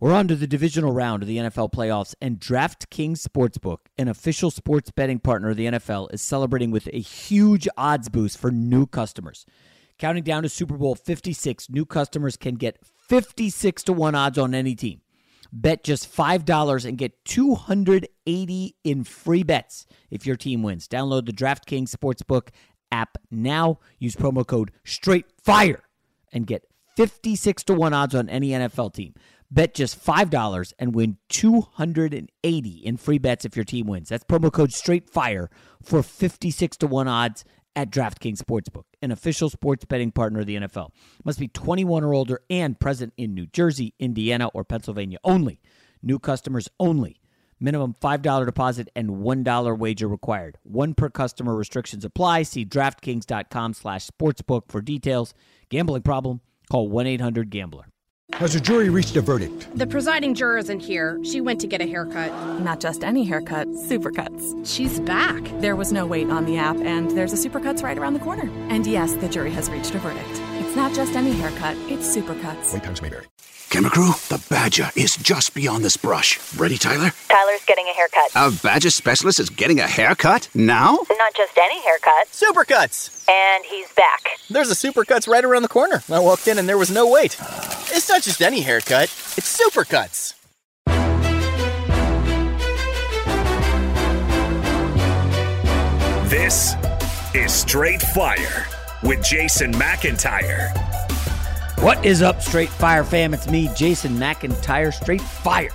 We're on to the divisional round of the NFL playoffs, and DraftKings Sportsbook, an official sports betting partner of the NFL, is celebrating with a huge odds boost for new customers. Counting down to Super Bowl 56, new customers can get 56 to 1 odds on any team. Bet just $5 and get 280 in free bets if your team wins. Download the DraftKings Sportsbook app now. Use promo code STRAIGhtFIRE and get 56 to 1 odds on any NFL team. Bet just $5 and win 280 in free bets if your team wins. That's promo code STRAIGHTFIRE for 56 to 1 odds at DraftKings Sportsbook, an official sports betting partner of the NFL. Must be 21 or older and present in New Jersey, Indiana, or Pennsylvania only. New customers only. Minimum $5 deposit and $1 wager required. One per customer restrictions apply. See DraftKings.com slash sportsbook for details. Gambling problem? Call 1-800-GAMBLER. Has the jury reached a verdict? The presiding juror isn't here. She went to get a haircut. Not just any haircut, Supercuts. She's back. There was no wait on the app, and there's a Supercuts right around the corner. And yes, the jury has reached a verdict. It's not just any haircut, it's Supercuts. Wait times may vary. Camera crew, the Badger is just beyond this brush. Ready, Tyler? Tyler's getting a haircut. A Badger specialist is getting a haircut? Now? Not just any haircut. Supercuts! And he's back. There's a Supercuts right around the corner. I walked in and there was no wait. It's not just any haircut, it's Supercuts. This is Straight Fire with Jason McIntyre. What is up, Straight Fire fam? It's me, Jason McIntyre, Straight Fire.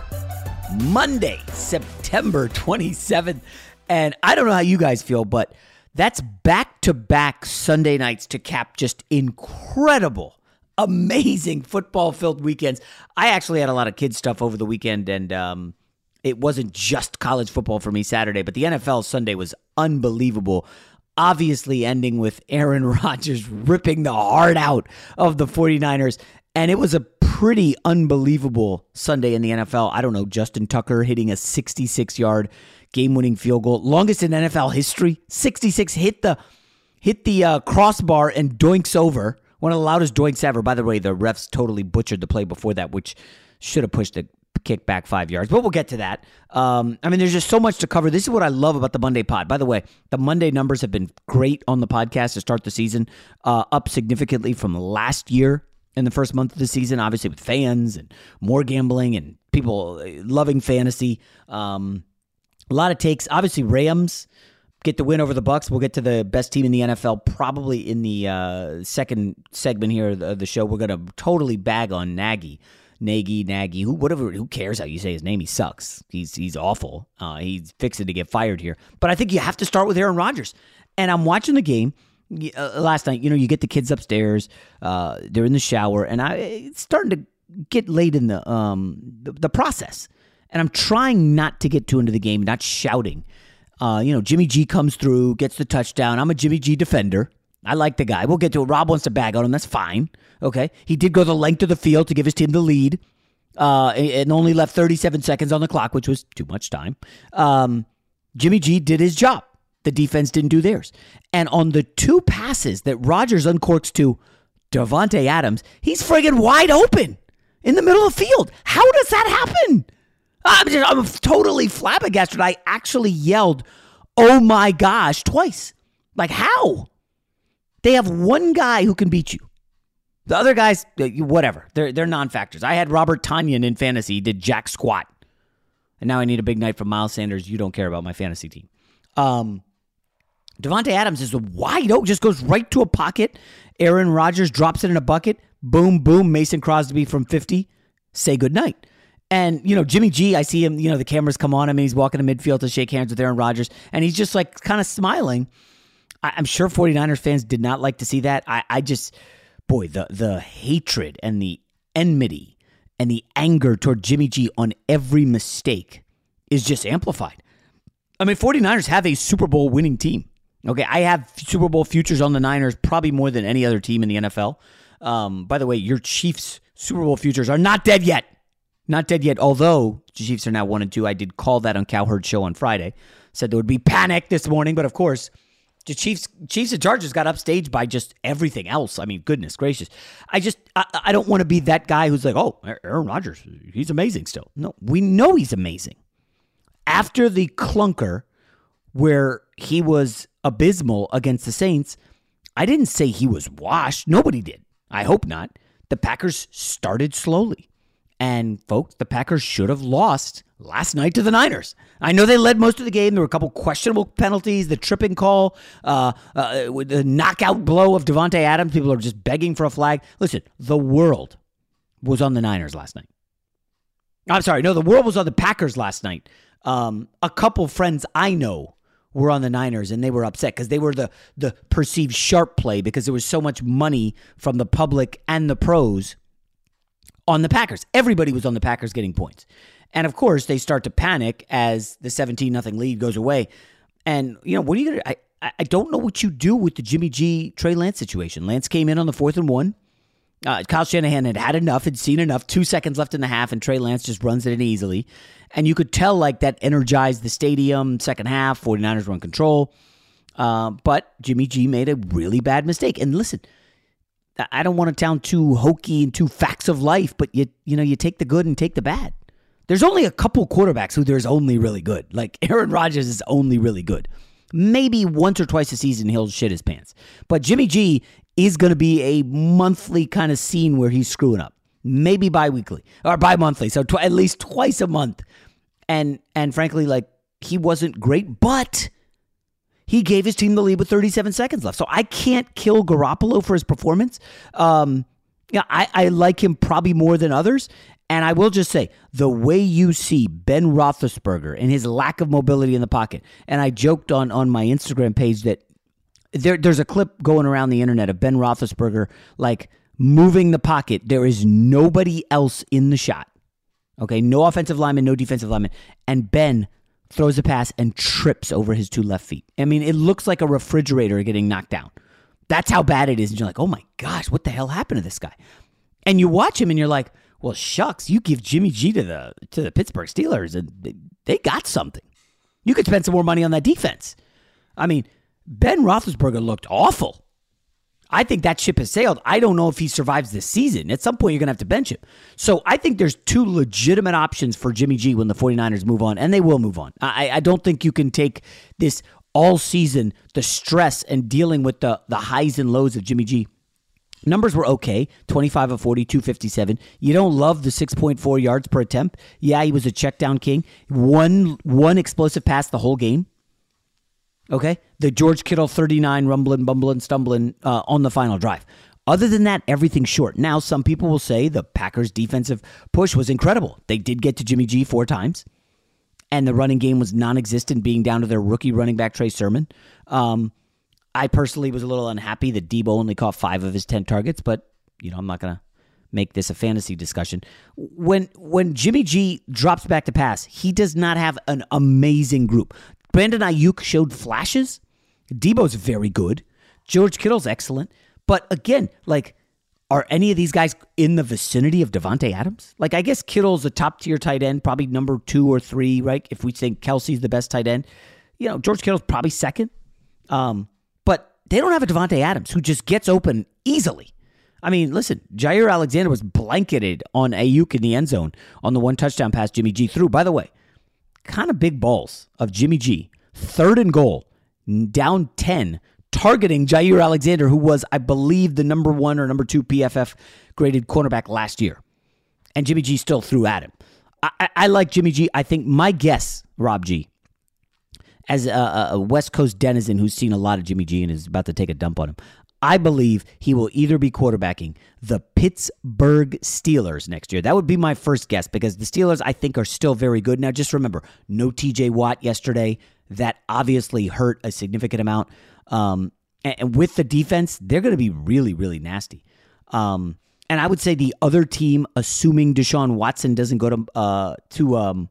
Monday, September 27th. And I don't know how you guys feel, but that's back to back Sunday nights to cap just incredible, amazing football filled weekends. I actually had a lot of kids' stuff over the weekend, and um, it wasn't just college football for me Saturday, but the NFL Sunday was unbelievable obviously ending with Aaron Rodgers ripping the heart out of the 49ers. And it was a pretty unbelievable Sunday in the NFL. I don't know, Justin Tucker hitting a 66 yard game winning field goal, longest in NFL history. 66 hit the hit the uh, crossbar and doinks over. One of the loudest doinks ever. By the way, the refs totally butchered the play before that, which should have pushed the kick back five yards. But we'll get to that. Um, I mean, there's just so much to cover. This is what I love about the Monday pod. By the way, the Monday numbers have been great on the podcast to start the season, uh, up significantly from last year in the first month of the season, obviously with fans and more gambling and people loving fantasy. Um, a lot of takes. Obviously, Rams get the win over the Bucs. We'll get to the best team in the NFL probably in the uh, second segment here of the show. We're going to totally bag on Nagy. Nagy, Nagy, who whatever, who cares how you say his name? He sucks. He's he's awful. Uh, he's fixing to get fired here. But I think you have to start with Aaron Rodgers. And I'm watching the game uh, last night. You know, you get the kids upstairs. Uh, they're in the shower, and I it's starting to get late in the um the, the process. And I'm trying not to get too into the game, not shouting. Uh, you know, Jimmy G comes through, gets the touchdown. I'm a Jimmy G defender. I like the guy. We'll get to it. Rob wants to bag on him. That's fine. Okay. He did go the length of the field to give his team the lead uh, and only left 37 seconds on the clock, which was too much time. Um, Jimmy G did his job. The defense didn't do theirs. And on the two passes that Rodgers uncorks to Davante Adams, he's friggin' wide open in the middle of the field. How does that happen? I'm, just, I'm totally flabbergasted. I actually yelled, oh my gosh, twice. Like, how? They have one guy who can beat you. The other guys, whatever. They're, they're non factors. I had Robert Tonyan in fantasy, he did jack squat. And now I need a big night from Miles Sanders. You don't care about my fantasy team. Um, Davante Adams is wide open, just goes right to a pocket. Aaron Rodgers drops it in a bucket. Boom, boom. Mason Crosby from 50. Say goodnight. And, you know, Jimmy G, I see him, you know, the cameras come on him and he's walking to midfield to shake hands with Aaron Rodgers. And he's just like kind of smiling. I, am sure 49ers fans did not like to see that. I, I just, boy, the, the hatred and the enmity and the anger toward Jimmy G on every mistake is just amplified. I mean, 49ers have a Super Bowl winning team. Okay, I have Super Bowl futures on the Niners probably more than any other team in the NFL. Um, by the way, your Chiefs Super Bowl futures are not dead yet. Not dead yet, although the Chiefs are now one and two. I did call that on Cowherd Show on Friday. Said there would be panic this morning, but of course, the Chiefs, Chiefs and Chargers got upstaged by just everything else. I mean, goodness gracious. I just, I, I don't want to be that guy who's like, oh, Aaron Rodgers, he's amazing still. No, we know he's amazing. After the clunker where he was abysmal against the Saints, I didn't say he was washed. Nobody did. I hope not. The Packers started slowly. And folks, the Packers should have lost last night to the Niners. I know they led most of the game. There were a couple questionable penalties, the tripping call, uh, uh, the knockout blow of Davante Adams. People are just begging for a flag. Listen, the world was on the Niners last night. I'm sorry, no, the world was on the Packers last night. Um, a couple friends I know were on the Niners and they were upset because they were the the perceived sharp play because there was so much money from the public and the pros on the Packers. Everybody was on the Packers getting points. And of course, they start to panic as the 17 nothing lead goes away. And, you know, what are you going to. I don't know what you do with the Jimmy G Trey Lance situation. Lance came in on the fourth and one. Uh, Kyle Shanahan had had enough, had seen enough. Two seconds left in the half, and Trey Lance just runs it in easily. And you could tell like that energized the stadium. Second half, 49ers were run control. Uh, but Jimmy G made a really bad mistake. And listen, I don't want to sound too hokey and too facts of life, but you you know you take the good and take the bad. There's only a couple quarterbacks who there's only really good. Like Aaron Rodgers is only really good. Maybe once or twice a season he'll shit his pants. But Jimmy G is going to be a monthly kind of scene where he's screwing up. Maybe bi-weekly or bi-monthly. So tw- at least twice a month. And and frankly like he wasn't great, but he gave his team the lead with 37 seconds left. So I can't kill Garoppolo for his performance. Um, yeah, I, I like him probably more than others. And I will just say, the way you see Ben Roethlisberger and his lack of mobility in the pocket, and I joked on, on my Instagram page that there, there's a clip going around the internet of Ben Roethlisberger like moving the pocket. There is nobody else in the shot. Okay, no offensive lineman, no defensive lineman, and Ben throws a pass and trips over his two left feet. I mean, it looks like a refrigerator getting knocked down. That's how bad it is. And you're like, oh my gosh, what the hell happened to this guy? And you watch him and you're like, well, shucks, you give Jimmy G to the to the Pittsburgh Steelers and they got something. You could spend some more money on that defense. I mean, Ben Roethlisberger looked awful. I think that ship has sailed. I don't know if he survives this season. At some point, you're going to have to bench him. So I think there's two legitimate options for Jimmy G when the 49ers move on, and they will move on. I, I don't think you can take this all season, the stress and dealing with the, the highs and lows of Jimmy G. Numbers were okay 25 of 40, 257. You don't love the 6.4 yards per attempt. Yeah, he was a check down king. One, one explosive pass the whole game. Okay, the George Kittle 39 rumbling, bumbling, stumbling uh, on the final drive. Other than that, everything's short. Now, some people will say the Packers' defensive push was incredible. They did get to Jimmy G four times, and the running game was non existent, being down to their rookie running back, Trey Sermon. Um, I personally was a little unhappy that Debo only caught five of his 10 targets, but, you know, I'm not going to make this a fantasy discussion. When when Jimmy G drops back to pass, he does not have an amazing group. Brandon Aiyuk showed flashes. Debo's very good. George Kittle's excellent. But again, like, are any of these guys in the vicinity of Davante Adams? Like, I guess Kittle's a top tier tight end, probably number two or three, right? If we think Kelce's the best tight end, you know, George Kittle's probably second. Um, but they don't have a Davante Adams who just gets open easily. I mean, listen, Jaire Alexander was blanketed on Aiyuk in the end zone on the one touchdown pass Jimmy G threw. By the way, kind of big balls of Jimmy G, third and goal, down 10, targeting Jaire Alexander, who was, I believe, the number one or number two PFF graded cornerback last year. And Jimmy G still threw at him. I, I, I like Jimmy G. I think my guess, Rob G, as a, a West Coast denizen who's seen a lot of Jimmy G and is about to take a dump on him, I believe he will either be quarterbacking the Pittsburgh Steelers next year. That would be my first guess because the Steelers, I think, are still very good. Now, just remember, no TJ Watt yesterday. That obviously hurt a significant amount. Um, and, with the defense, they're going to be really, really nasty. Um, and I would say the other team, assuming Deshaun Watson doesn't go to uh, to um,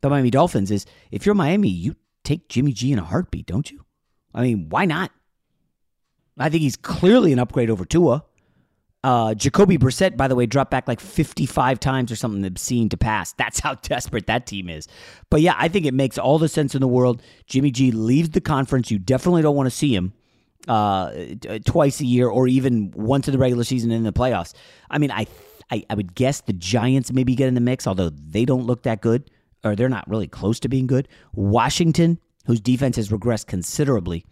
the Miami Dolphins, is if you're Miami, you take Jimmy G in a heartbeat, don't you? I mean, why not? I think he's clearly an upgrade over Tua. Uh, Jacoby Brissett, by the way, dropped back like 55 times or something obscene to pass. That's how desperate that team is. But yeah, I think it makes all the sense in the world. Jimmy G leaves the conference. You definitely don't want to see him uh, twice a year or even once in the regular season in the playoffs. I mean, I, I, I would guess the Giants maybe get in the mix, although they don't look that good or they're not really close to being good. Washington, whose defense has regressed considerably.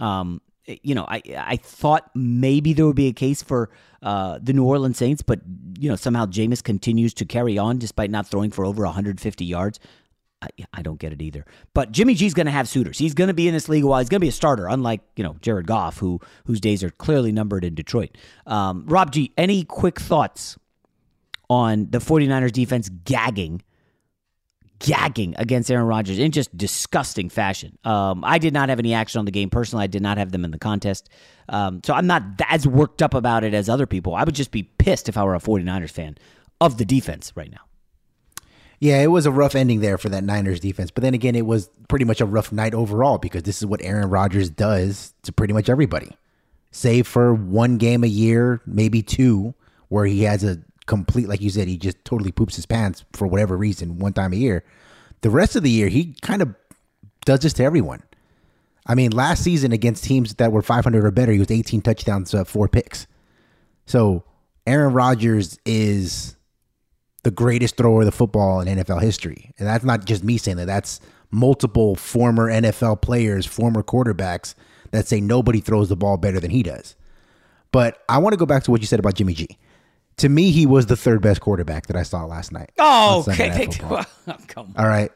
Um, you know, I I thought maybe there would be a case for uh, the New Orleans Saints, but you know somehow Jameis continues to carry on despite not throwing for over 150 yards. I, I don't get it either. But Jimmy G's going to have suitors. He's going to be in this league a while. He's going to be a starter, unlike you know Jared Goff, who whose days are clearly numbered in Detroit. Um, Rob G, any quick thoughts on the 49ers defense gagging gagging against Aaron Rodgers in just disgusting fashion. Um, I did not have any action on the game personally. I did not have them in the contest. Um, so I'm not as worked up about it as other people. I would just be pissed if I were a 49ers fan of the defense right now. Yeah, it was a rough ending there for that Niners defense. But then again, it was pretty much a rough night overall because this is what Aaron Rodgers does to pretty much everybody. Save for one game a year, maybe two, where he has a complete, like you said, he just totally poops his pants for whatever reason one time a year. The rest of the year, he kind of does this to everyone. I mean, last season against teams that were 500 or better, he was 18 touchdowns, uh, four picks. So Aaron Rodgers is the greatest thrower of the football in NFL history. And that's not just me saying that. That's multiple former NFL players, former quarterbacks that say nobody throws the ball better than he does. But I want to go back to what you said about Jimmy G to me, he was the third best quarterback that I saw last night. Oh, okay. oh, come on. All right.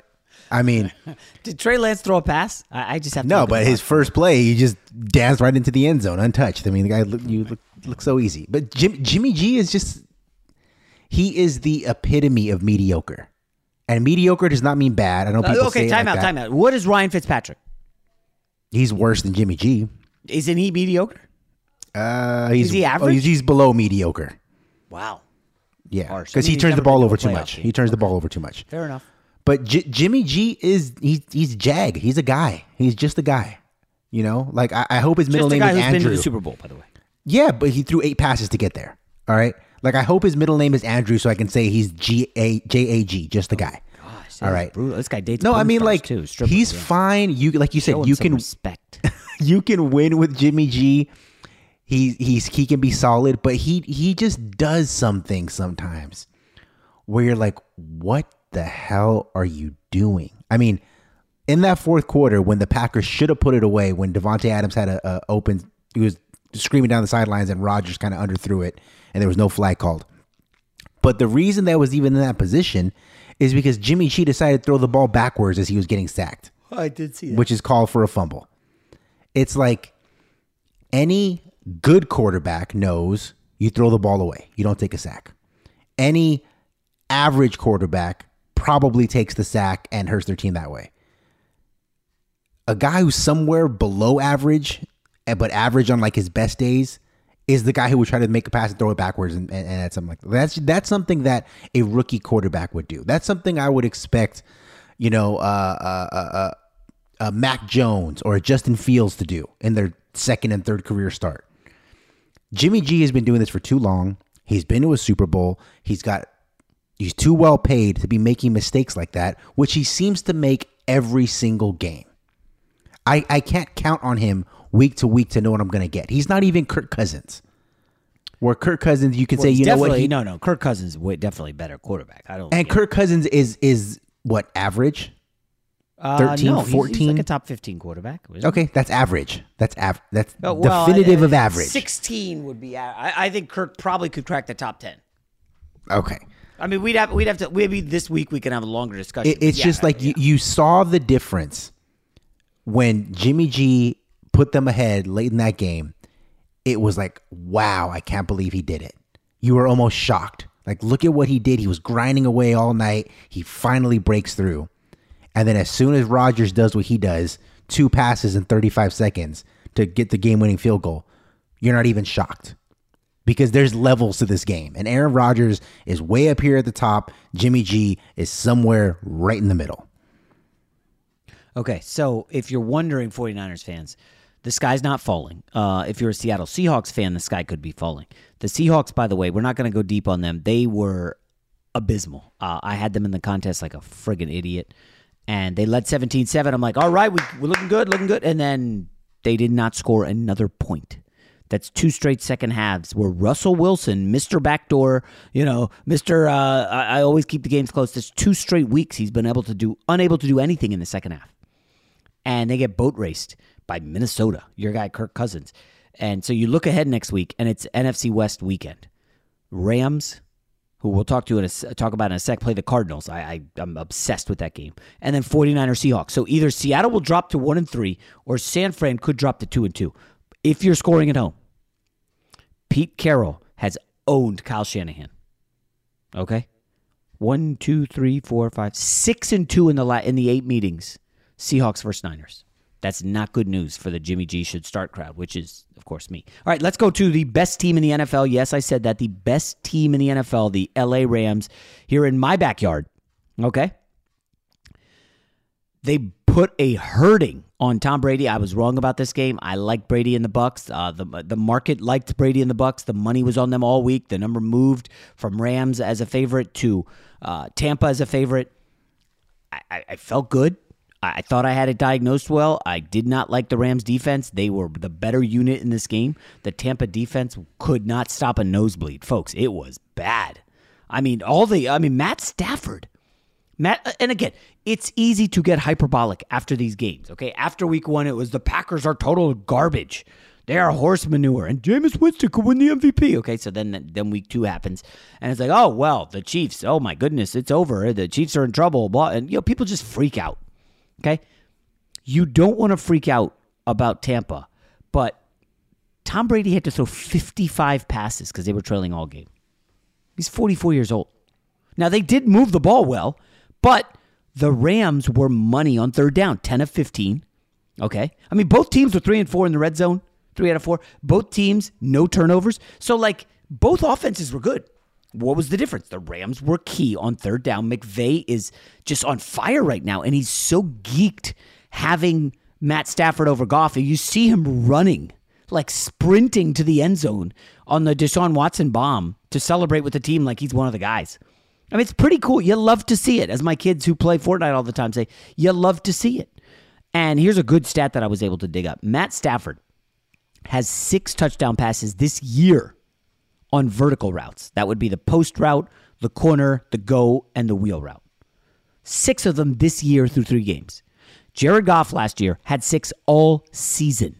I mean, did Trey Lance throw a pass? I, I just have to no, but his first play, he just danced right into the end zone, untouched. I mean, the guy look, you look, look so easy. But Jim, Jimmy G is just he is the epitome of mediocre, and mediocre does not mean bad. I know people uh, okay, say time like out, that. time out. What is Ryan Fitzpatrick? He's worse than Jimmy G. Isn't he mediocre? Uh, he's, is he oh, average? he's, he's below mediocre. Wow. Yeah, because he turns the ball over too much. He turns the ball over too much. Fair enough. But J- Jimmy G is he's he's Jag. He's a guy. He's just a guy. You know, like I, I hope his middle name is Andrew. Been to the Super Bowl, by the way. Yeah, but he threw eight passes to get there. All right. Like I hope his middle name is Andrew, so I can say he's G A J A G, just a oh guy. Gosh, all right. Brutal. This guy dates. No, I mean like too. he's yeah. fine. You like you said, you can respect. you can win with Jimmy G. He he's he can be solid, but he he just does something sometimes where you're like, what the hell are you doing? I mean, in that fourth quarter, when the Packers should have put it away, when Davante Adams had a, a open, he was screaming down the sidelines, and Rodgers kind of underthrew it, and there was no flag called. But the reason that was even in that position is because Jimmy G decided to throw the ball backwards as he was getting sacked. Oh, I did see that. Which is called for a fumble. It's like any good quarterback knows you throw the ball away. You don't take a sack. Any average quarterback probably takes the sack and hurts their team that way. A guy who's somewhere below average, eh, but average on like his best days, is the guy who would try to make a pass and throw it backwards and, and, and something like that. That's that's something that a rookie quarterback would do. That's something I would expect, you know, uh, uh, uh, a Mac Jones or a Justin Fields to do in their second and third career start. Jimmy G has been doing this for too long. He's been to a Super Bowl. He's got he's too well paid to be making mistakes like that, which he seems to make every single game. I, I can't count on him week to week to know what I'm going to get. He's not even Kirk Cousins. Where Kirk Cousins, you can Well, say, you know what? He, no, no. Kirk Cousins is way, definitely better quarterback. I don't. and Kirk Cousins is is what average? Uh, 13, no, he's- he's 14? like a top fifteen quarterback. isn't he? Okay, that's average. That's av- That's Oh, well, definitive uh, of average. Sixteen would be. I, I think Kirk probably could crack the top ten. Okay. I mean, we'd have we'd have to maybe this week we can have a longer discussion. It, it's Yeah, just like you, you saw the difference when Jimmy G put them ahead late in that game. It was like, wow, I can't believe he did it. You were almost shocked. Like, look at what he did. He was grinding away all night. He finally breaks through. And then as soon as Rodgers does what he does, two passes in 35 seconds to get the game winning field goal, you're not even shocked. Because there's levels to this game. And Aaron Rodgers is way up here at the top. Jimmy G is somewhere right in the middle. Okay, so if you're wondering, 49ers fans, the sky's not falling. Uh, if you're a Seattle Seahawks fan, the sky could be falling. The Seahawks, by the way, we're not going to go deep on them. They were abysmal. Uh, I had them in the contest like a friggin' idiot, and they led 17 7. I'm like, all right, we, we're looking good, looking good. And then they did not score another point. That's two straight second halves where Russell Wilson, Mr. Backdoor, you know, Mr. Uh, I, I always keep the games close. There's two straight weeks he's been able to do, unable to do anything in the second half and they get boat raced by Minnesota, your guy Kirk Cousins. And so you look ahead next week, and it's NFC West weekend. Rams, who we'll talk to in a, talk about in a sec, play the Cardinals. I, I I'm obsessed with that game. And then 49er Seahawks. So either Seattle will drop to one and three, or San Fran could drop to two and two. If you're scoring at home, Pete Carroll has owned Kyle Shanahan. Okay, one, two, three, four, five, six and two in the la- in the eight meetings. Seahawks versus Niners. That's not good news for the Jimmy G should start crowd, which is, course, me. All right, let's go to the best team in the NFL. Yes, I said that. The best team in the NFL, the LA Rams, here in my backyard. Okay. They put a hurting on Tom Brady. I was wrong about this game. I like Brady in the Bucs. Uh, the the market liked Brady in the Bucs. The money was on them all week. The number moved from Rams as a favorite to uh, Tampa as a favorite. I, I felt good. I, thought I had it diagnosed well. I did not like the Rams defense. They were the better unit in this game. The Tampa defense could not stop a nosebleed, folks. It was bad. I mean, all the I mean, Matt Stafford. Matt, uh, and again, it's easy to get hyperbolic after these games. Okay, after week one, it was the Packers are total garbage. They are horse manure, and Jameis Winston could win the MVP. Okay, so then then week two happens, and it's like, oh well, the Chiefs. Oh my goodness, it's over. The Chiefs are in trouble. Blah, and you know, people just freak out. Okay, you don't want to freak out about Tampa, but Tom Brady had to throw 55 passes because they were trailing all game. He's 44 years old. Now they did move the ball well, but the Rams were money on third down, 10 of 15. Okay. I mean, both teams were three and four in the red zone, three out of four. Both teams, no turnovers. So, like, both offenses were good. What was the difference? The Rams were key on third down. McVay is just on fire right now, and he's so geeked having Matt Stafford over Goff. You see him running, like sprinting to the end zone on the Deshaun Watson bomb to celebrate with the team like he's one of the guys. I mean, it's pretty cool. You love to see it. As my kids who play Fortnite all the time say, you love to see it. And here's a good stat that I was able to dig up Matt Stafford has six touchdown passes this year on vertical routes. That would be the post route, the corner, the go, and the wheel route. Six of them this year through three games. Jared Goff last year had six all season.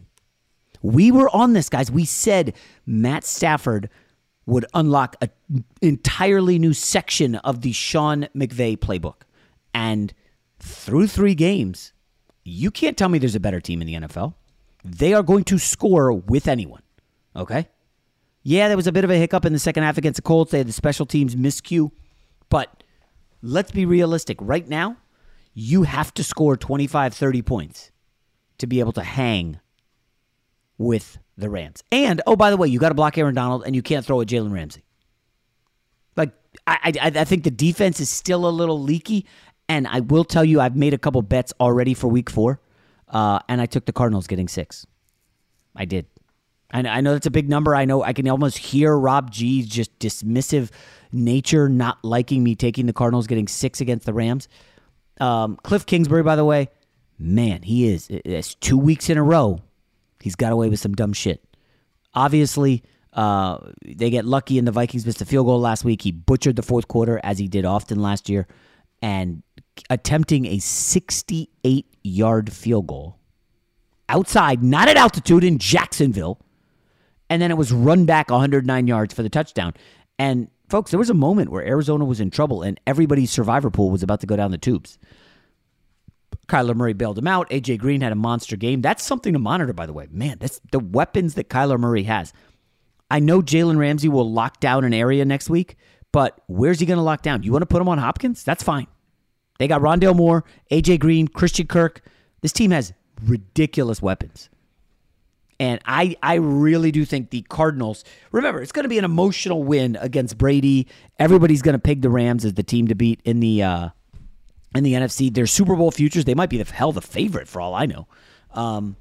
We were on this, guys. We said Matt Stafford would unlock an entirely new section of the Sean McVay playbook. And through three games, you can't tell me there's a better team in the NFL. They are going to score with anyone. Okay? Yeah, there was a bit of a hiccup in the second half against the Colts. They had the special teams miscue. But let's be realistic. Right now, you have to score 25, 30 points to be able to hang with the Rams. And, oh, by the way, you got to block Aaron Donald and you can't throw at Jalen Ramsey. Like, I, I, I think the defense is still a little leaky. And I will tell you, I've made a couple bets already for week four. uh, and I took the Cardinals getting six. I did. And I know that's a big number. I know I can almost hear Rob G's just dismissive nature not liking me taking the Cardinals getting six against the Rams. Um, Cliff Kingsbury, by the way, man, he is. It's two weeks in a row. He's got away with some dumb shit. Obviously, uh, they get lucky and the Vikings missed a field goal last week. He butchered the fourth quarter as he did often last year, and attempting a 68 yard field goal outside, not at altitude in Jacksonville and then it was run back 109 yards for the touchdown. And folks, there was a moment where Arizona was in trouble and everybody's survivor pool was about to go down the tubes. Kyler Murray bailed him out. AJ Green had a monster game. That's something to monitor, by the way. Man, that's the weapons that Kyler Murray has. I know Jalen Ramsey will lock down an area next week, but where's he going to lock down? You want to put him on Hopkins? That's fine. They got Rondale Moore, AJ Green, Christian Kirk. This team has ridiculous weapons. And I, I really do think the Cardinals, remember, it's going to be an emotional win against Brady. Everybody's going to peg the Rams as the team to beat in the uh, in the NFC. Their Super Bowl futures, they might be the hell the favorite for all I know. Um,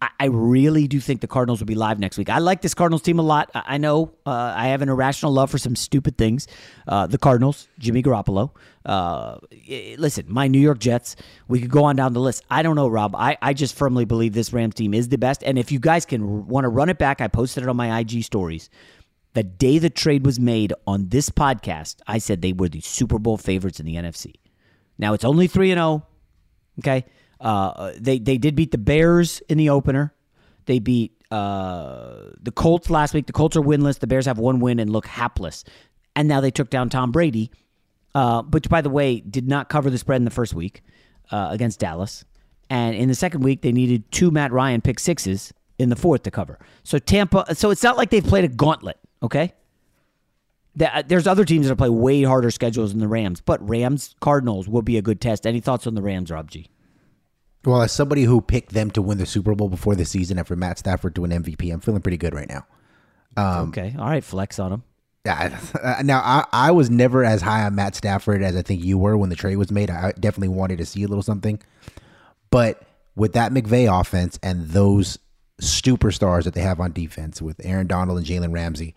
I, really do think the Cardinals will be live next week. I like this Cardinals team a lot. I, know uh, I have an irrational love for some stupid things. Uh, the Cardinals, Jimmy Garoppolo. Uh, listen, my New York Jets. We could go on down the list. I don't know, Rob. I, I just firmly believe this Rams team is the best. And if you guys can want to run it back, I posted it on my IG stories. The day the trade was made on this podcast, I said they were the Super Bowl favorites in the NFC. Now it's only three and zero. Oh, okay, uh, they they did beat the Bears in the opener. They beat uh, the Colts last week. The Colts are winless. The Bears have one win and look hapless. And now they took down Tom Brady, uh, which by the way did not cover the spread in the first week uh, against Dallas. And in the second week, they needed two Matt Ryan pick sixes in the fourth to cover. So Tampa. So it's not like they've played a gauntlet. Okay. Uh, there's other teams that play way harder schedules than the Rams, but Rams Cardinals will be a good test. Any thoughts on the Rams, Rob G? Well, as somebody who picked them to win the Super Bowl before the season after Matt Stafford to win MVP, I'm feeling pretty good right now. Um, okay, all right, flex on them. Yeah. Now, I, I was never as high on Matt Stafford as I think you were when the trade was made. I definitely wanted to see a little something, but with that McVay offense and those superstars that they have on defense with Aaron Donald and Jalen Ramsey,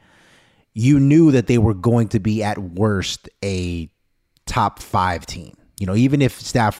you knew that they were going to be at worst a top five team. You know, even if staff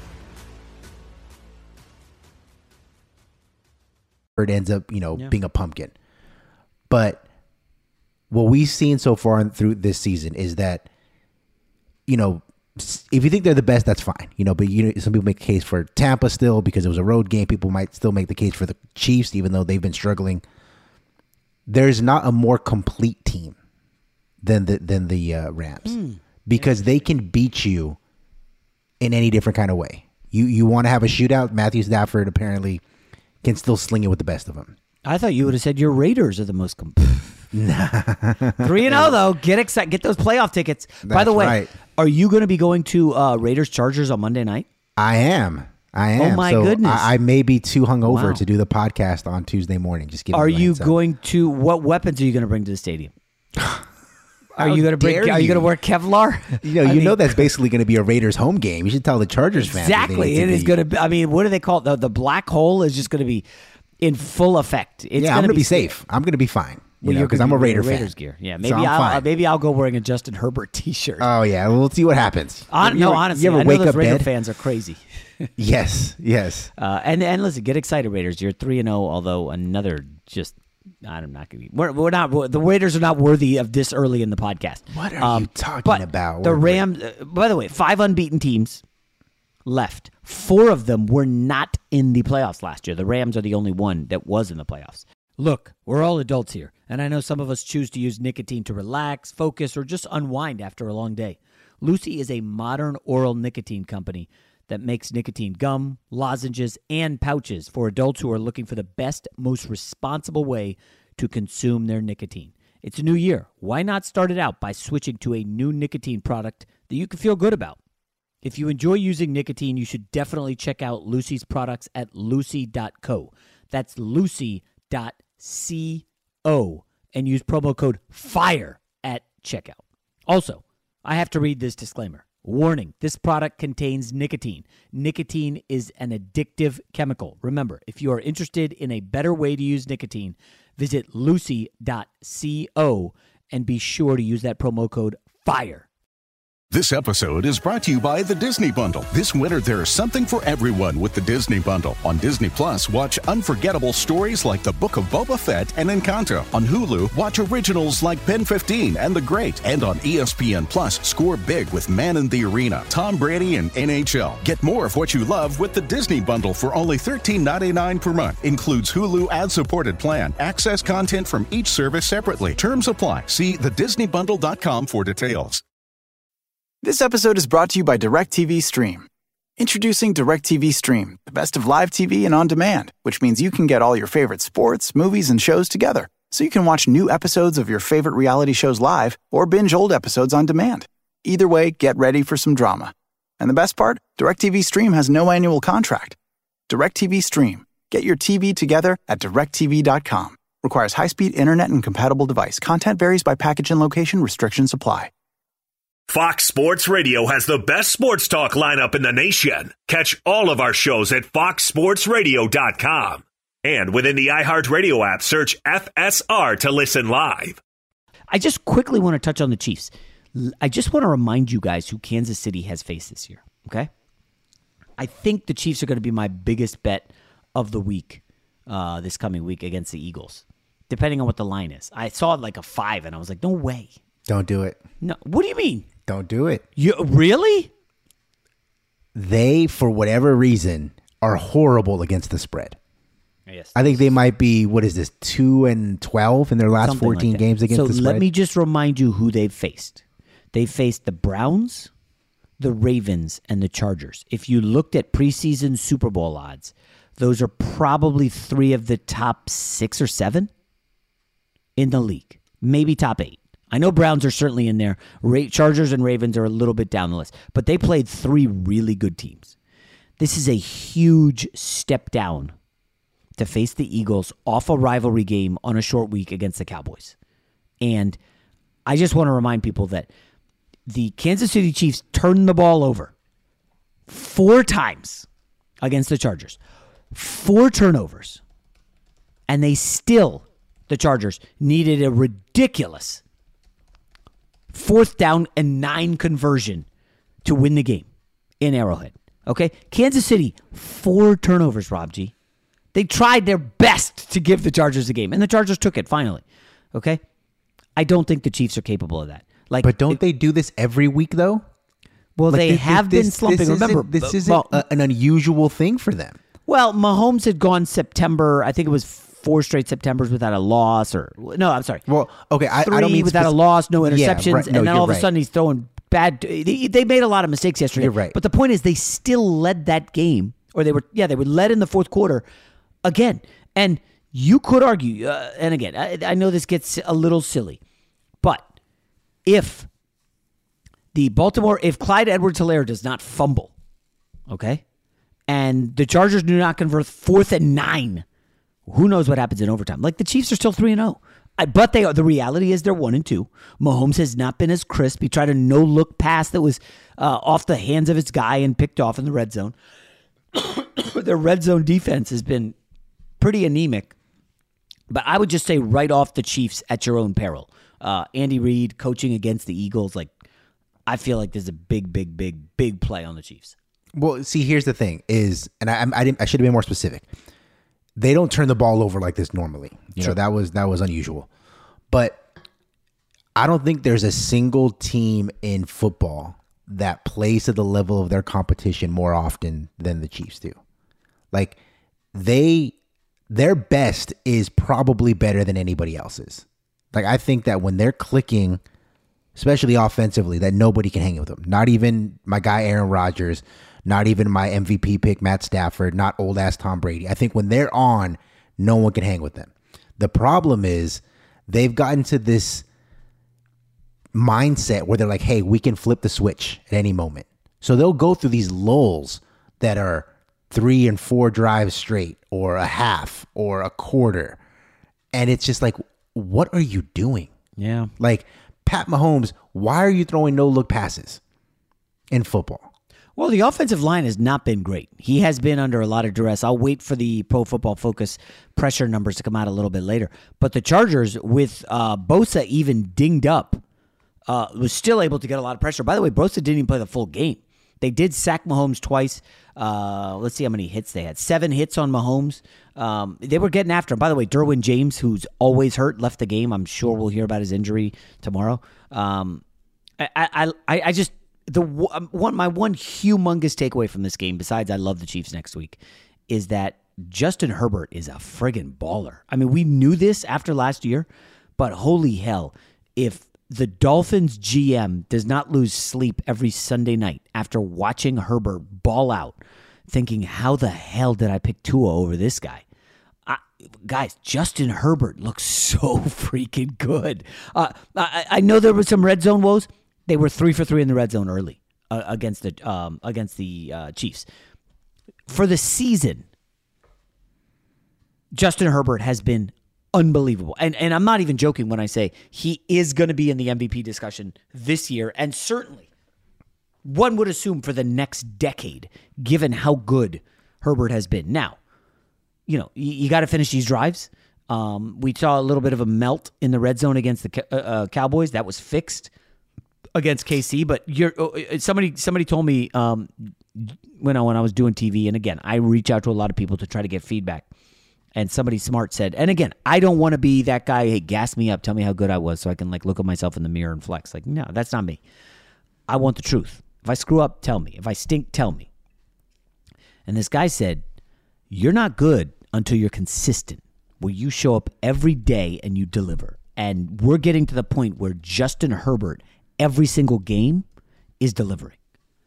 It ends up, you know, being a pumpkin. But what we've seen so far through this season is that, you know, if you think they're the best, that's fine. You know, but you know, some people make a case for Tampa still because it was a road game. People might still make the case for the Chiefs, even though they've been struggling. There's not a more complete team than the than the uh, Rams Hmm. because they can beat you in any different kind of way. You you want to have a shootout? Matthew Stafford apparently can still sling it with the best of them. I thought you would have said your Raiders are the most complete. Three and zero though. Get excited. Get those playoff tickets. By the way, right. are you going to be going to uh, Raiders Chargers on Monday night? I am. I am. Oh, my So goodness. I, I may be too hungover Wow. to do the podcast on Tuesday morning. Just give Are you going to? What weapons are you going to bring to the stadium? Are you going to bring? Are you to wear Kevlar? You know, I you mean- know that's basically going to be a Raiders home game. You should tell the Chargers fans. Exactly. It is be- going to be. I mean, what do they call it? The, the black hole is just going to be in full effect. It's yeah, I'm going to be scary. safe. I'm going to be fine. You Well, because I'm a Raider wearing fan. Raiders gear. Yeah, maybe I'm I'll uh, fine. maybe I'll go wearing a Justin Herbert T-shirt. Oh yeah, we'll see what happens. You no, ever- honestly, you ever I know wake those up Raider dead? fans are crazy. Yes, yes. Uh, and and listen, get excited, Raiders. You're three and zero. Although another just, I'm not gonna be. We're, we're not. the Raiders are not worthy of this early in the podcast. What are you talking about? The Rams. Uh, by the way, five unbeaten teams left. Four of them were not in the playoffs last year. The Rams are the only one that was in the playoffs. Look, we're all adults here, and I know some of us choose to use nicotine to relax, focus, or just unwind after a long day. Lucy is a modern oral nicotine company that makes nicotine gum, lozenges, and pouches for adults who are looking for the best, most responsible way to consume their nicotine. It's a new year. Why not start it out by switching to a new nicotine product that you can feel good about? If you enjoy using nicotine, you should definitely check out Lucy's products at lucy.co. That's lucy.co and use promo code FIRE at checkout. Also, I have to read this disclaimer. Warning this product contains nicotine. Nicotine is an addictive chemical. Remember, if you are interested in a better way to use nicotine, visit lucy.co and be sure to use that promo code FIRE. This episode is brought to you by the Disney Bundle. This winter, there is something for everyone with the Disney Bundle. On Disney Plus, watch unforgettable stories like The Book of Boba Fett and Encanto. On Hulu, watch originals like Ben 15 and The Great. And on ESPN Plus, score big with Man in the Arena, Tom Brady, and NHL. Get more of what you love with the Disney Bundle for only $13.99 per month. Includes Hulu ad-supported plan. Access content from each service separately. Terms apply. See thedisneybundle.com for details. This episode is brought to you by DirecTV Stream. Introducing DirecTV Stream, the best of live TV and on demand, which means you can get all your favorite sports, movies, and shows together. So you can watch new episodes of your favorite reality shows live or binge old episodes on demand. Either way, get ready for some drama. And the best part? DirecTV Stream has no annual contract. DirecTV Stream. Get your TV together at directv.com. Requires high-speed internet and compatible device. Content varies by package and location. Restrictions apply. Fox Sports Radio has the best sports talk lineup in the nation. Catch all of our shows at foxsportsradio.com. And within the iHeartRadio app, search FSR to listen live. I just quickly want to touch on the Chiefs. I just want to remind you guys who Kansas City has faced this year, okay? I think the Chiefs are going to be my biggest bet of the week uh, this coming week against the Eagles, depending on what the line is. I saw it like a five, and I was like, no way. Don't do it. No. What do you mean? Don't do it. You really? They, for whatever reason, are horrible against the spread. Yes. I think they might be what is this two and twelve in their last Something fourteen that. games against so the spread. let me just remind you who they've faced. They faced the Browns, the Ravens, and the Chargers. If you looked at preseason Super Bowl odds, those are probably three of the top six or seven in the league, maybe top eight. I know Browns are certainly in there. Chargers and Ravens are a little bit down the list, but they played three really good teams. This is a huge step down to face the Eagles off a rivalry game on a short week against the Cowboys. And I just want to remind people that the Kansas City Chiefs turned the ball over four times against the Chargers. Four turnovers. And they still, the Chargers, needed a ridiculous fourth down and nine conversion to win the game in Arrowhead. Okay? Kansas City, four turnovers, Rob G. They tried their best to give the Chargers the game, and the Chargers took it finally. Okay? I don't think the Chiefs are capable of that. Like, But don't they do this every week though? Well, Like, they this- have this- been slumping. This Remember, this isn't well- a- an unusual thing for them. Well, Mahomes had gone September. I think it was four straight Septembers without a loss, or no, I'm sorry. Well, okay, I, three I don't mean without a loss, no Yeah, interceptions, right. No, and then all of a right. sudden he's throwing bad. They, they made a lot of mistakes yesterday. You're right. But the point is, they still led that game, or they were yeah, they were led in the fourth quarter again. And you could argue, uh, and again, I, I know this gets a little silly, but if the Baltimore, if Clyde Edwards Helaire does not fumble, okay, and the Chargers do not convert fourth and nine, who knows what happens in overtime? Like the Chiefs are still three and zero. But they are. The reality is they're one and two. Mahomes has not been as crisp. He tried a no look pass that was uh, off the hands of his guy and picked off in the red zone. Their red zone defense has been pretty anemic. But I would just say right off the Chiefs at your own peril. Uh, Andy Reid coaching against the Eagles, like I feel like there's a big, big, big, big play on the Chiefs. Well, see, here's the thing: is and I I, didn't, I should have been more specific. They don't turn the ball over like this normally. Sure. that was that was unusual, but I don't think there's a single team in football that plays to the level of their competition more often than the Chiefs do. Like they their best is probably better than anybody else's. Like I think that when they're clicking, especially offensively, that nobody can hang with them. Not even my guy Aaron Rodgers, not even my MVP pick Matt Stafford, not old ass Tom Brady. I think when they're on, no one can hang with them. The problem is they've gotten to this mindset where they're like, hey, we can flip the switch at any moment. So they'll go through these lulls that are three and four drives straight, or a half, or a quarter. And it's just like, what are you doing? Yeah. Like, Pat Mahomes, why are you throwing no look passes in football? Well, the offensive line has not been great. He has been under a lot of duress. I'll wait for the Pro Football Focus pressure numbers to come out a little bit later. But the Chargers, with uh, Bosa even dinged up, uh, was still able to get a lot of pressure. By the way, Bosa didn't even play the full game. They did sack Mahomes twice. Uh, let's see how many hits they had. Seven hits on Mahomes. Um, they were getting after him. By the way, Derwin James, who's always hurt, left the game. I'm sure we'll hear about his injury tomorrow. Um, I, I, I, I just the um, one my one humongous takeaway from this game, besides I love the Chiefs next week, is that Justin Herbert is a friggin' baller. I mean, we knew this after last year, but holy hell, if the Dolphins GM does not lose sleep every Sunday night after watching Herbert ball out, thinking, how the hell did I pick Tua over this guy? Guys, Justin Herbert looks so freaking good. Uh, I, I know there were some red zone woes. They were three for three in the red zone early uh, against the um, against the uh, Chiefs. For the season, Justin Herbert has been unbelievable. And and I'm not even joking when I say he is going to be in the MVP discussion this year and certainly one would assume for the next decade given how good Herbert has been. Now, you know, you, you got to finish these drives. Um, we saw a little bit of a melt in the red zone against the uh, uh, Cowboys. That was fixed against KC. But you're uh, uh, somebody. Somebody told me um, when I when I was doing TV, and again, I reach out to a lot of people to try to get feedback. And somebody smart said, and again, I don't want to be that guy. Hey, gas me up, tell me how good I was, so I can like look at myself in the mirror and flex. Like, no, that's not me. I want the truth. If I screw up, tell me. If I stink, tell me. And this guy said, You're not good until you're consistent, where you show up every day and you deliver. And we're getting to the point where Justin Herbert, every single game, is delivering.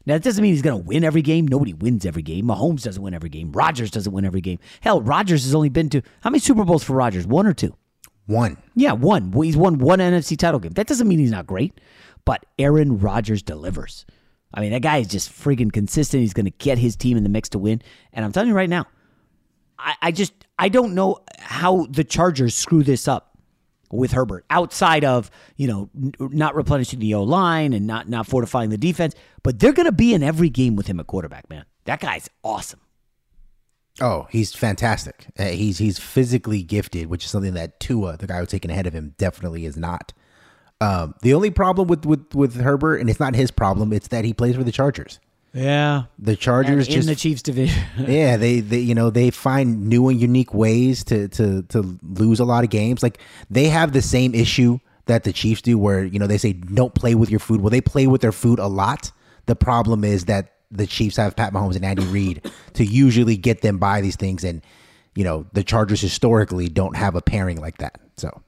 Now, that doesn't mean he's going to win every game. Nobody wins every game. Mahomes doesn't win every game. Rodgers doesn't win every game. Hell, Rodgers has only been to how many Super Bowls for Rodgers? One or two? One. Yeah, one. He's won one NFC title game. That doesn't mean he's not great, but Aaron Rodgers delivers. I mean, that guy is just freaking consistent. He's going to get his team in the mix to win. And I'm telling you right now, I, I just I don't know how the Chargers screw this up with Herbert outside of you know not replenishing the O line and not not fortifying the defense. But they're going to be in every game with him at quarterback. Man, that guy's awesome. Oh, he's fantastic. Uh, he's he's physically gifted, which is something that Tua, the guy who's taken ahead of him, definitely is not. Um, the only problem with, with with Herbert, and it's not his problem, it's that he plays for the Chargers. Yeah, The Chargers And just in the Chiefs division. yeah, they, they you know they find new and unique ways to to to lose a lot of games. Like they have the same issue that the Chiefs do, where you know they say don't play with your food. Well, they play with their food a lot. The problem is that the Chiefs have Pat Mahomes and Andy Reid to usually get them by these things, and you know the Chargers historically don't have a pairing like that. So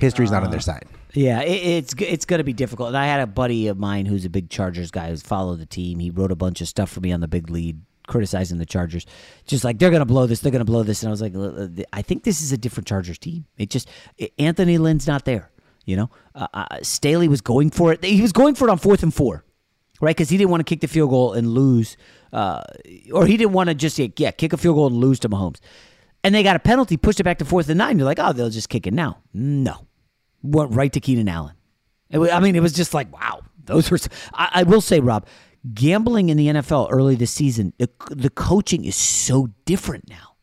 history's not on their side. Yeah, it, it's it's going to be difficult. And I had a buddy of mine who's a big Chargers guy who's followed the team. He wrote a bunch of stuff for me on the big lead criticizing the Chargers. Just like they're going to blow this, they're going to blow this, and I was like, "Uh, uh, I think this is a different Chargers team. It just Anthony Lynn's not there. You know, uh, uh, Staley was going for it. He was going for it on fourth and four, right? Because he didn't want to kick the field goal and lose, uh, or he didn't want to just yeah kick a field goal and lose to Mahomes. And they got a penalty, pushed it back to fourth and nine. You're like, oh, they'll just kick it now. No, went right to Keenan Allen. It wa- I mean, it was just like, wow, those were. I will say, Rob, gambling in the NFL early this season, the, the coaching is so different now.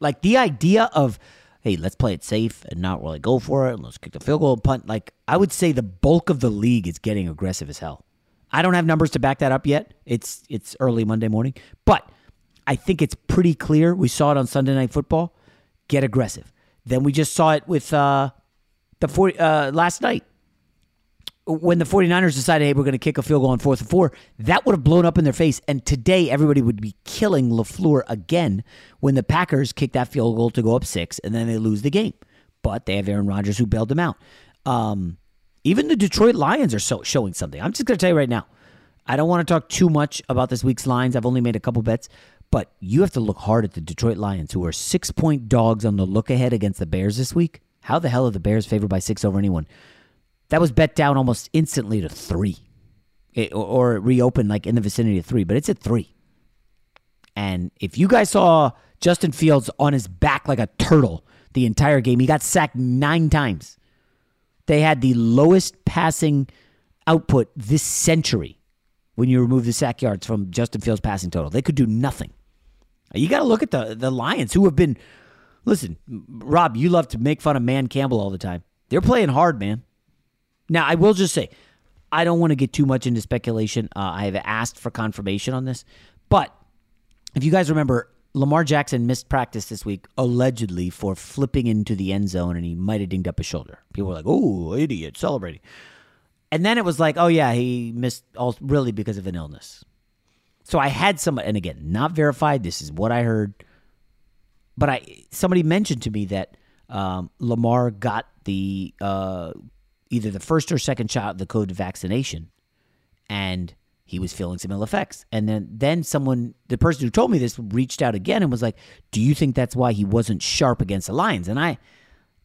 Like the idea of, hey, let's play it safe and not really go for it, and let's kick the field goal punt. Like I would say, the bulk of the league is getting aggressive as hell. I don't have numbers to back that up yet. It's it's early Monday morning, but I think it's pretty clear. We saw it on Sunday Night Football. Get aggressive. Then we just saw it with uh, the 40, uh, last night when the 49ers decided, hey, we're going to kick a field goal on fourth and four, that would have blown up in their face. And today, everybody would be killing LaFleur again when the Packers kick that field goal to go up six and then they lose the game. But they have Aaron Rodgers who bailed them out. Um, even the Detroit Lions are so, showing something. I'm just going to tell you right now. I don't want to talk too much about this week's lines. I've only made a couple bets, but you have to look hard at the Detroit Lions, who are six point dogs on the look ahead against the Bears this week. How the hell are the Bears favored by six over anyone? That was bet down almost instantly to three, it, or, it reopened like in the vicinity of three, but it's at three. And if you guys saw Justin Fields on his back like a turtle the entire game, he got sacked nine times. They had the lowest passing output this century when you remove the sack yards from Justin Fields' passing total. They could do nothing. You got to look at the the Lions, who have been. Listen, Rob, you love to make fun of Dan Campbell all the time. They're playing hard, man. Now, I will just say, I don't want to get too much into speculation. Uh, I have asked for confirmation on this, but if you guys remember, Lamar Jackson missed practice this week allegedly for flipping into the end zone, and he might have dinged up his shoulder. People were like, "Oh, idiot!" celebrating. And then it was like, oh yeah, he missed all really because of an illness. So I had some, and again, not verified. This is what I heard, but I somebody mentioned to me that um, Lamar got the uh, either the first or second shot of the COVID vaccination, and he was feeling some ill effects. And then then someone, the person who told me this, reached out again and was like, "Do you think that's why he wasn't sharp against the Lions?" And I,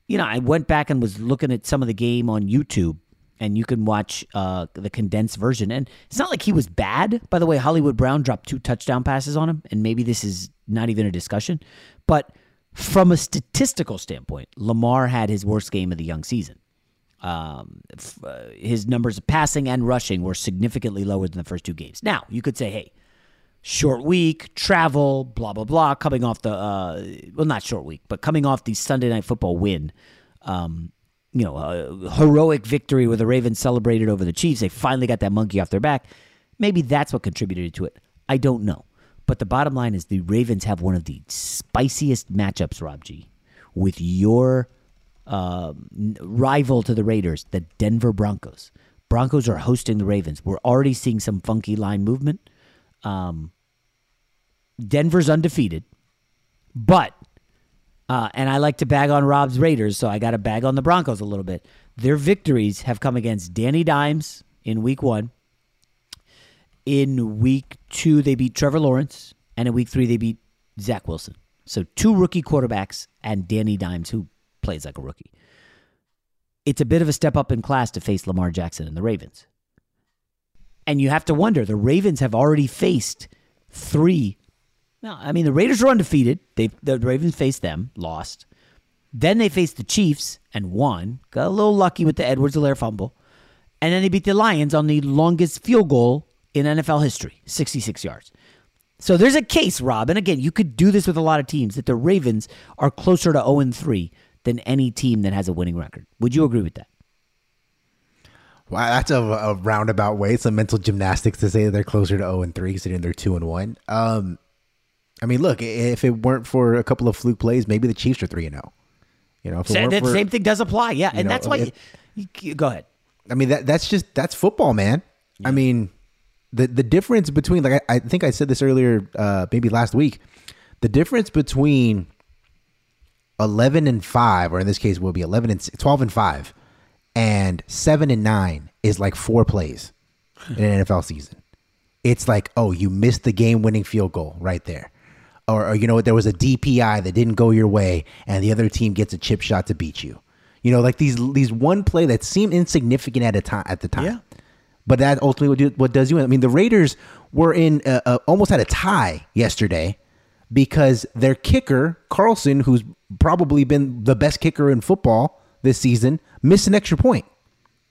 you know, I went back and was looking at some of the game on YouTube and you can watch uh, the condensed version. And it's not like he was bad. By the way, Hollywood Brown dropped two touchdown passes on him, and maybe this is not even a discussion. But from a statistical standpoint, Lamar had his worst game of the young season. Um, f- uh, his numbers of passing and rushing were significantly lower than the first two games. Now, you could say, hey, short week, travel, blah, blah, blah, coming off the, uh, well, not short week, but coming off the Sunday night football win. Um, you know, a heroic victory where the Ravens celebrated over the Chiefs. They finally got that monkey off their back. Maybe that's what contributed to it. I don't know. But the bottom line is the Ravens have one of the spiciest matchups, Rob G, with your um, rival to the Raiders, the Denver Broncos. Broncos are hosting the Ravens. We're already seeing some funky line movement. Um, Denver's undefeated, but uh, and I like to bag on Rob's Raiders, so I got to bag on the Broncos a little bit. Their victories have come against Danny Dimes in week one. In week two, they beat Trevor Lawrence. And in week three, they beat Zach Wilson. So two rookie quarterbacks and Danny Dimes, who plays like a rookie. It's a bit of a step up in class to face Lamar Jackson and the Ravens. And you have to wonder the Ravens have already faced three no, I mean the Raiders are undefeated. They the Ravens faced them, lost. Then they faced the Chiefs and won. Got a little lucky with the Edwards-Helaire fumble, and then they beat the Lions on the longest field goal in NFL history, 66 yards. So there's a case, Rob, and again, you could do this with a lot of teams that the Ravens are closer to 0 3 than any team that has a winning record. Would you agree with that? Wow, that's a, a roundabout way. It's a mental gymnastics to say they're closer to 0 and 3, considering they're 2 and 1. Um, I mean, look, if it weren't for a couple of fluke plays, maybe the Chiefs are 3 and 0. You know, if it Sa- that for- same thing does apply. Yeah, and know, that's why. you, you- go ahead. I mean that that's just that's football, man. I mean, the the difference between like I, I think I said this earlier, uh, maybe last week. The difference between eleven and five, or in this case, it will be eleven and s- twelve and five, and seven and nine is like four plays in an NFL season. It's like, oh, you missed the game-winning field goal right there, or, or you know what? There was a DPI that didn't go your way, and the other team gets a chip shot to beat you. You know, like these these one play that seemed insignificant at a time at the time. Yeah. But that ultimately what, do, what does you. in. I mean, the Raiders were in uh, uh, almost had a tie yesterday because their kicker Carlson, who's probably been the best kicker in football this season, missed an extra point.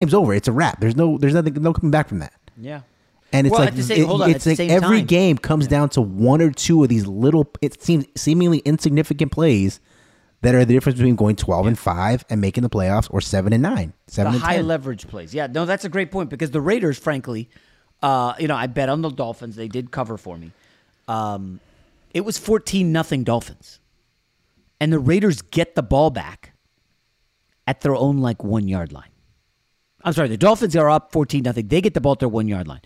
Game's over. It's a wrap. There's no there's nothing no coming back from that. Yeah. And it's Well, like same- it- on, it's like every time- game comes down to one or two of these little it seems seemingly insignificant plays that are the difference between going 12 and 5 and making the playoffs or 7 and 9. 7 the and high 10. leverage plays. Yeah, no, that's a great point because the Raiders, frankly, uh, you know, I bet on the Dolphins. They did cover for me. Um, it was fourteen nothing Dolphins, and the Raiders get the ball back at their own like one yard line. I'm sorry, the Dolphins are up fourteen nothing. They get the ball at their one yard line,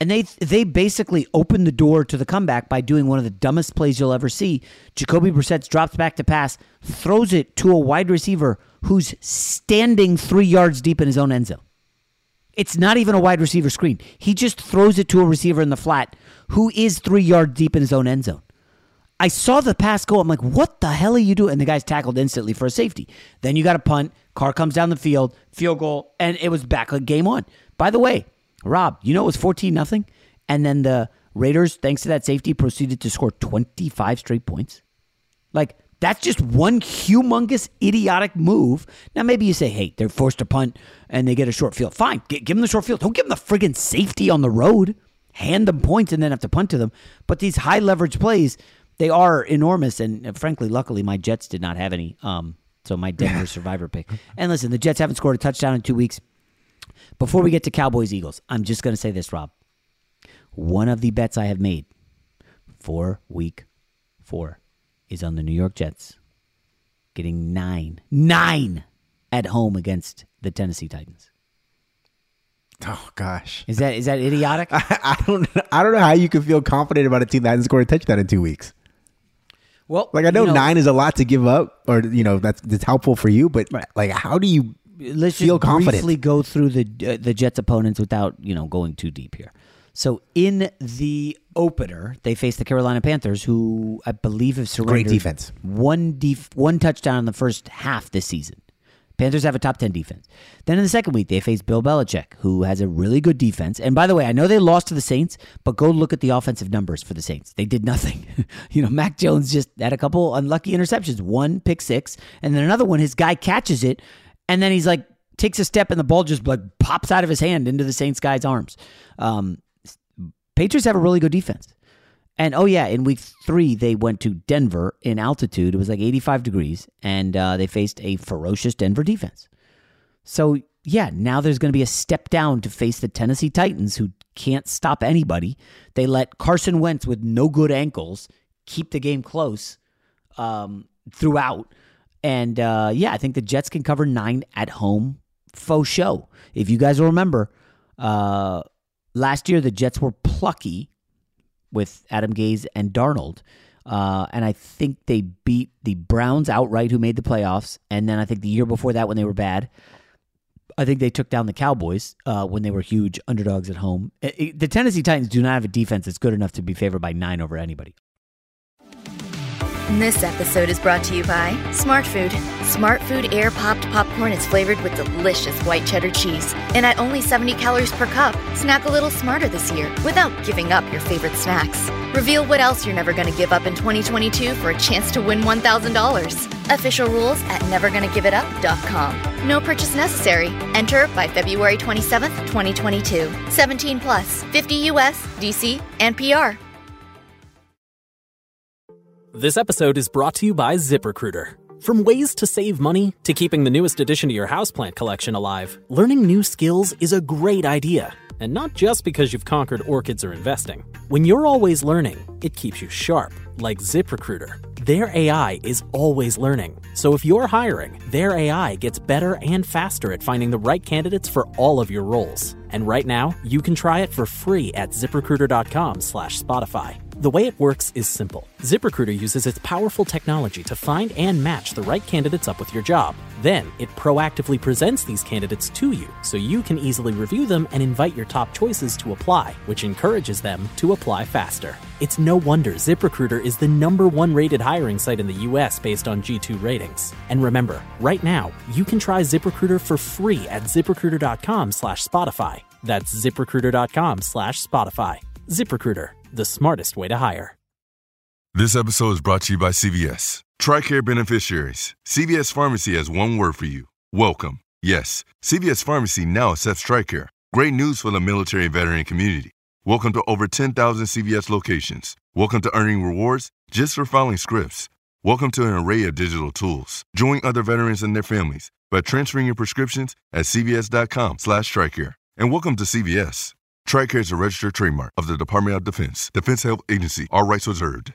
and they they basically open the door to the comeback by doing one of the dumbest plays you'll ever see. Jacoby Brissett drops back to pass, throws it to a wide receiver who's standing three yards deep in his own end zone. It's not even a wide receiver screen. He just throws it to a receiver in the flat who is three yards deep in his own end zone. I saw the pass go. I'm like, what the hell are you doing? And the guy's tackled instantly for a safety. Then you got a punt. Car comes down the field, field goal, and it was back like game on. By the way, Rob, you know it was 14 nothing, and then the Raiders, thanks to that safety, proceeded to score 25 straight points. Like that's just one humongous idiotic move. Now maybe you say, hey, they're forced to punt and they get a short field. Fine, give them the short field. Don't give them the friggin' safety on the road. hand them points and then have to punt to them. But these high leverage plays, they are enormous. And uh, frankly, luckily, my Jets did not have any. Um, so my Denver survivor pick. And listen, the Jets haven't scored a touchdown in two weeks. Before we get to Cowboys Eagles, I'm just going to say this, Rob. One of the bets I have made for week four is on the New York Jets getting nine, nine at home against the Tennessee Titans. Oh gosh, is that is that idiotic? I, I don't I don't know how you can feel confident about a team that hasn't scored a touchdown in two weeks. Well, like I know, you know nine is a lot to give up, or you know that's that's helpful for you, but like how do you Let's feel just confident? briefly go through the uh, the Jets opponents without you know going too deep here. So in the opener, they faced the Carolina Panthers, who I believe have surrendered defense. one def- one touchdown in the first half this season. Panthers have a top 10 defense. Then in the second week, they faced Bill Belichick, who has a really good defense. And by the way, I know they lost to the Saints, but go look at the offensive numbers for the Saints. They did nothing. you know, Mac Jones just had a couple unlucky interceptions, one pick six, and then another one, his guy catches it, and then he's like, takes a step, and the ball just like pops out of his hand into the Saints guy's arms. Um, Patriots have a really good defense. And oh yeah, in week three they went to Denver in altitude. It was like 85 degrees, and uh, they faced a ferocious Denver defense. So yeah, now there's going to be a step down to face the Tennessee Titans, who can't stop anybody. They let Carson Wentz with no good ankles keep the game close um, throughout. And uh, yeah, I think the Jets can cover nine at home. Faux show. If you guys will remember, uh, last year the Jets were plucky with Adam Gase and Darnold. Uh, and I think they beat the Browns outright, who made the playoffs. And then I think the year before that, when they were bad, I think they took down the Cowboys uh, when they were huge underdogs at home. It- it- the Tennessee Titans do not have a defense that's good enough to be favored by nine over anybody. This episode is brought to you by Smart Food. Smart Food air popped popcorn is flavored with delicious white cheddar cheese and at only 70 calories per cup. Snack a little smarter this year without giving up your favorite snacks. Reveal what else you're never going to give up in 2022 for a chance to win $1,000. Official rules at nevergonnagiveit.up.com. No purchase necessary. Enter by February 27th, 2022. 17 plus, 50 US, DC, and PR. This episode is brought to you by ZipRecruiter. From ways to save money to keeping the newest addition to your houseplant collection alive, learning new skills is a great idea. And not just because you've conquered orchids or investing. When you're always learning, it keeps you sharp, like ZipRecruiter. Their AI is always learning. So if you're hiring, their AI gets better and faster at finding the right candidates for all of your roles. And right now, you can try it for free at ziprecruiter.com slash Spotify. The way it works is simple. ZipRecruiter uses its powerful technology to find and match the right candidates up with your job. Then, it proactively presents these candidates to you so you can easily review them and invite your top choices to apply, which encourages them to apply faster. It's no wonder ZipRecruiter is the number one rated hiring site in the US based on G2 ratings. And remember, right now, you can try ZipRecruiter for free at ziprecruiter.com slash Spotify. That's ziprecruiter.com slash Spotify. ZipRecruiter, the smartest way to hire. This episode is brought to you by CVS. TRICARE beneficiaries. CVS Pharmacy has one word for you. Welcome. Yes, CVS Pharmacy now accepts TRICARE. Great news for the military and veteran community. Welcome to over 10,000 CVS locations. Welcome to earning rewards just for filing scripts. Welcome to an array of digital tools. Join other veterans and their families by transferring your prescriptions at cvs.com slash TRICARE. And welcome to CVS. TRICARE is a registered trademark of the Department of Defense, Defense Health Agency, all rights reserved.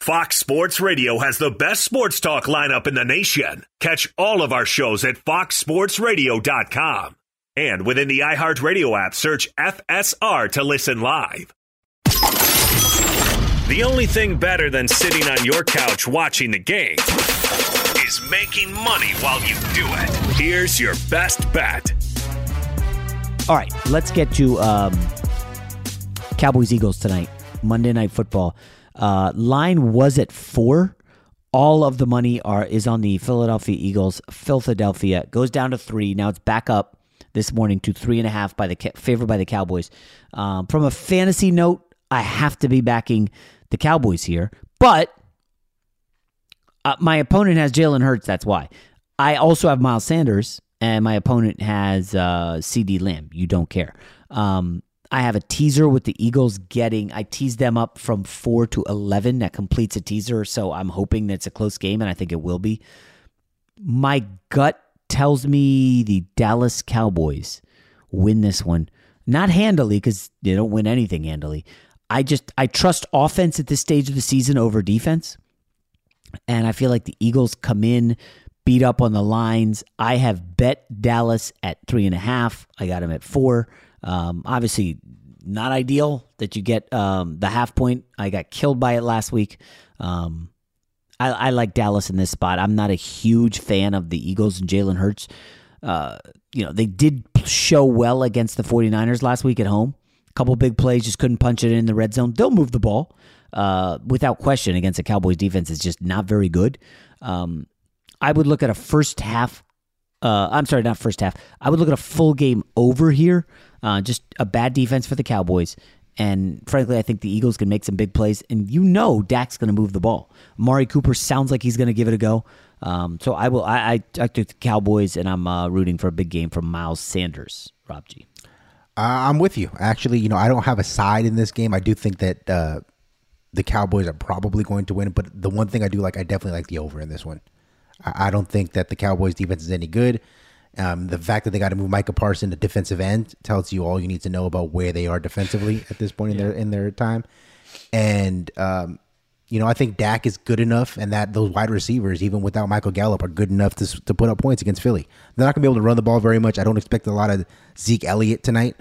Fox Sports Radio has the best sports talk lineup in the nation. Catch all of our shows at foxsportsradio.com. And within the iHeartRadio app, search FSR to listen live. The only thing better than sitting on your couch watching the game is making money while you do it. Here's your best bet. All right, let's get to um, Cowboys Eagles tonight, Monday Night Football. Uh, line was at four. All of the money are is on the Philadelphia Eagles. Philadelphia goes down to three. Now it's back up this morning to three and a half by the favored by the Cowboys. Um, from a fantasy note, I have to be backing the Cowboys here, but uh, my opponent has Jalen Hurts. That's why. I also have Miles Sanders, and my opponent has uh, CeeDee Lamb. You don't care. Um, I have a teaser with the Eagles getting. I teased them up from four to eleven. That completes a teaser, so I'm hoping that it's a close game, and I think it will be. My gut tells me the Dallas Cowboys win this one, not handily because they don't win anything handily. I just I trust offense at this stage of the season over defense, and I feel like the Eagles come in beat up on the lines. I have bet Dallas at three and a half. I got them at four. Um, obviously, not ideal that you get um, the half point. I got killed by it last week. Um, I, I, like Dallas in this spot. I'm not a huge fan of the Eagles and Jalen Hurts. Uh, you know, they did show well against the 49ers last week at home. A couple big plays, just couldn't punch it in the red zone. They'll move the ball uh, without question against the Cowboys defense. It's just not very good. Um, I would look at a first half. Uh, I'm sorry, not first half. I would look at a full game over here. Uh, just a bad defense for the Cowboys. And frankly, I think the Eagles can make some big plays. And you know Dak's going to move the ball. Amari Cooper sounds like he's going to give it a go. Um, so I will. I, I, I took the Cowboys, and I'm uh, rooting for a big game from Miles Sanders. Rob G. I'm with you. Actually, you know, I don't have a side in this game. I do think that uh, the Cowboys are probably going to win. But the one thing I do like, I definitely like the over in this one. I, I don't think that the Cowboys defense is any good. Um, the fact that they got to move Micah Parson to defensive end tells you all you need to know about where they are defensively at this point in their in their time. And um, you know, I think Dak is good enough, and that those wide receivers, even without Michael Gallup, are good enough to to put up points against Philly. They're not going to be able to run the ball very much. I don't expect a lot of Zeke Elliott tonight,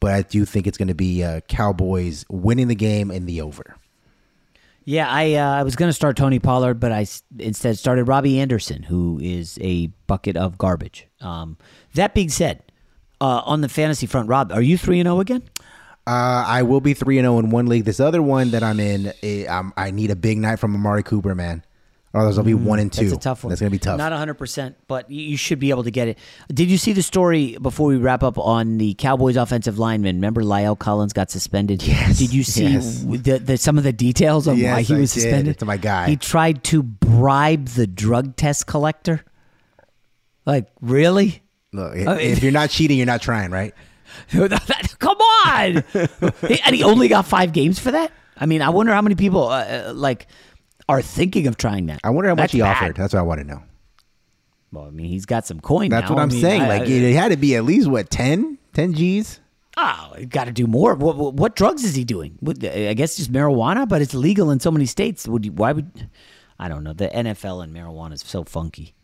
but I do think it's going to be uh, Cowboys winning the game in the over. Yeah, I uh, I was going to start Tony Pollard, but I instead started Robbie Anderson, who is a bucket of garbage. Um, that being said, uh, on the fantasy front, Rob, are you three and zero again? Uh, I will be three and zero in one league. This other one that I'm in, eh, I'm- I need a big night from Amari Cooper, man. Or else I'll be one and two. Mm, That's a tough one. That's gonna be tough. Not 100%, but you- should be able to get it. Did you see the story before we wrap up on the Cowboys offensive lineman? Remember La'el Collins got suspended? Yes. Did you see yes. the, the, some of the details on why Yes, he I was suspended? My guy. He tried to bribe the drug test collector. Like, really? Look, I mean- if you're not cheating, you're not trying, right? Come on! He- and he only got five games for that? I mean, I wonder how many people, uh, uh, like, are thinking of trying that. I wonder how much That's he bad. offered. That's what I want to know. Well, I mean, he's got some coin That's now. what I I'm mean, saying. I- like it had to be at least what 10, 10 G's. Oh, got to do more. What, what, what drugs is he doing? What, I guess just marijuana, but it's legal in so many states. Would you, why would I don't know. The NFL and marijuana is so funky.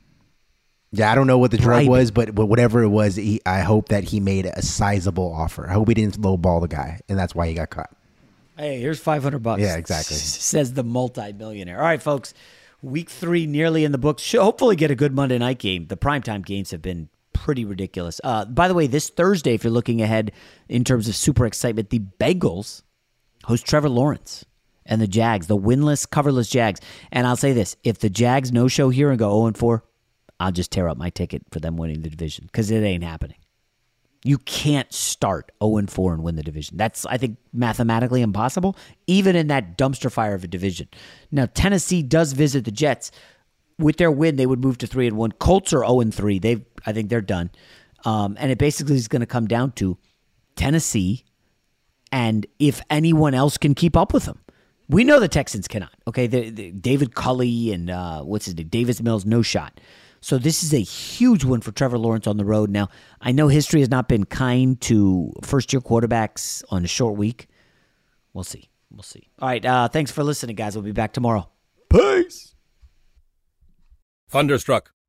Yeah, I don't know what the drug Bribing. was, but but whatever it was, he, I hope that he made a sizable offer. I hope he didn't lowball the guy, and that's why he got caught. Hey, here's 500 bucks. Yeah, exactly. Says the multi-millionaire. All right, folks. Week three nearly in the books. Should hopefully get a good Monday night game. The primetime games have been pretty ridiculous. Uh, by the way, this Thursday, if you're looking ahead in terms of super excitement, the Bengals host Trevor Lawrence and the Jags, the winless, coverless Jags. And I'll say this: if the Jags no show here and go 0 and 4, I'll just tear up my ticket for them winning the division because it ain't happening. You can't start 0 and 4 and win the division. That's, I think, mathematically impossible, even in that dumpster fire of a division. Now, Tennessee does visit the Jets. With their win, they would move to 3 and 1. Colts are 0 and 3. They I think they're done. Um, and it basically is going to come down to Tennessee and if anyone else can keep up with them. We know the Texans cannot. Okay, the, the David Culley and uh, what's his name, Davis Mills, no shot. So this is a huge one for Trevor Lawrence on the road. Now I know history has not been kind to first-year quarterbacks on a short week. We'll see. We'll see. All right. Uh, thanks for listening, guys. We'll be back tomorrow. Peace. Thunderstruck.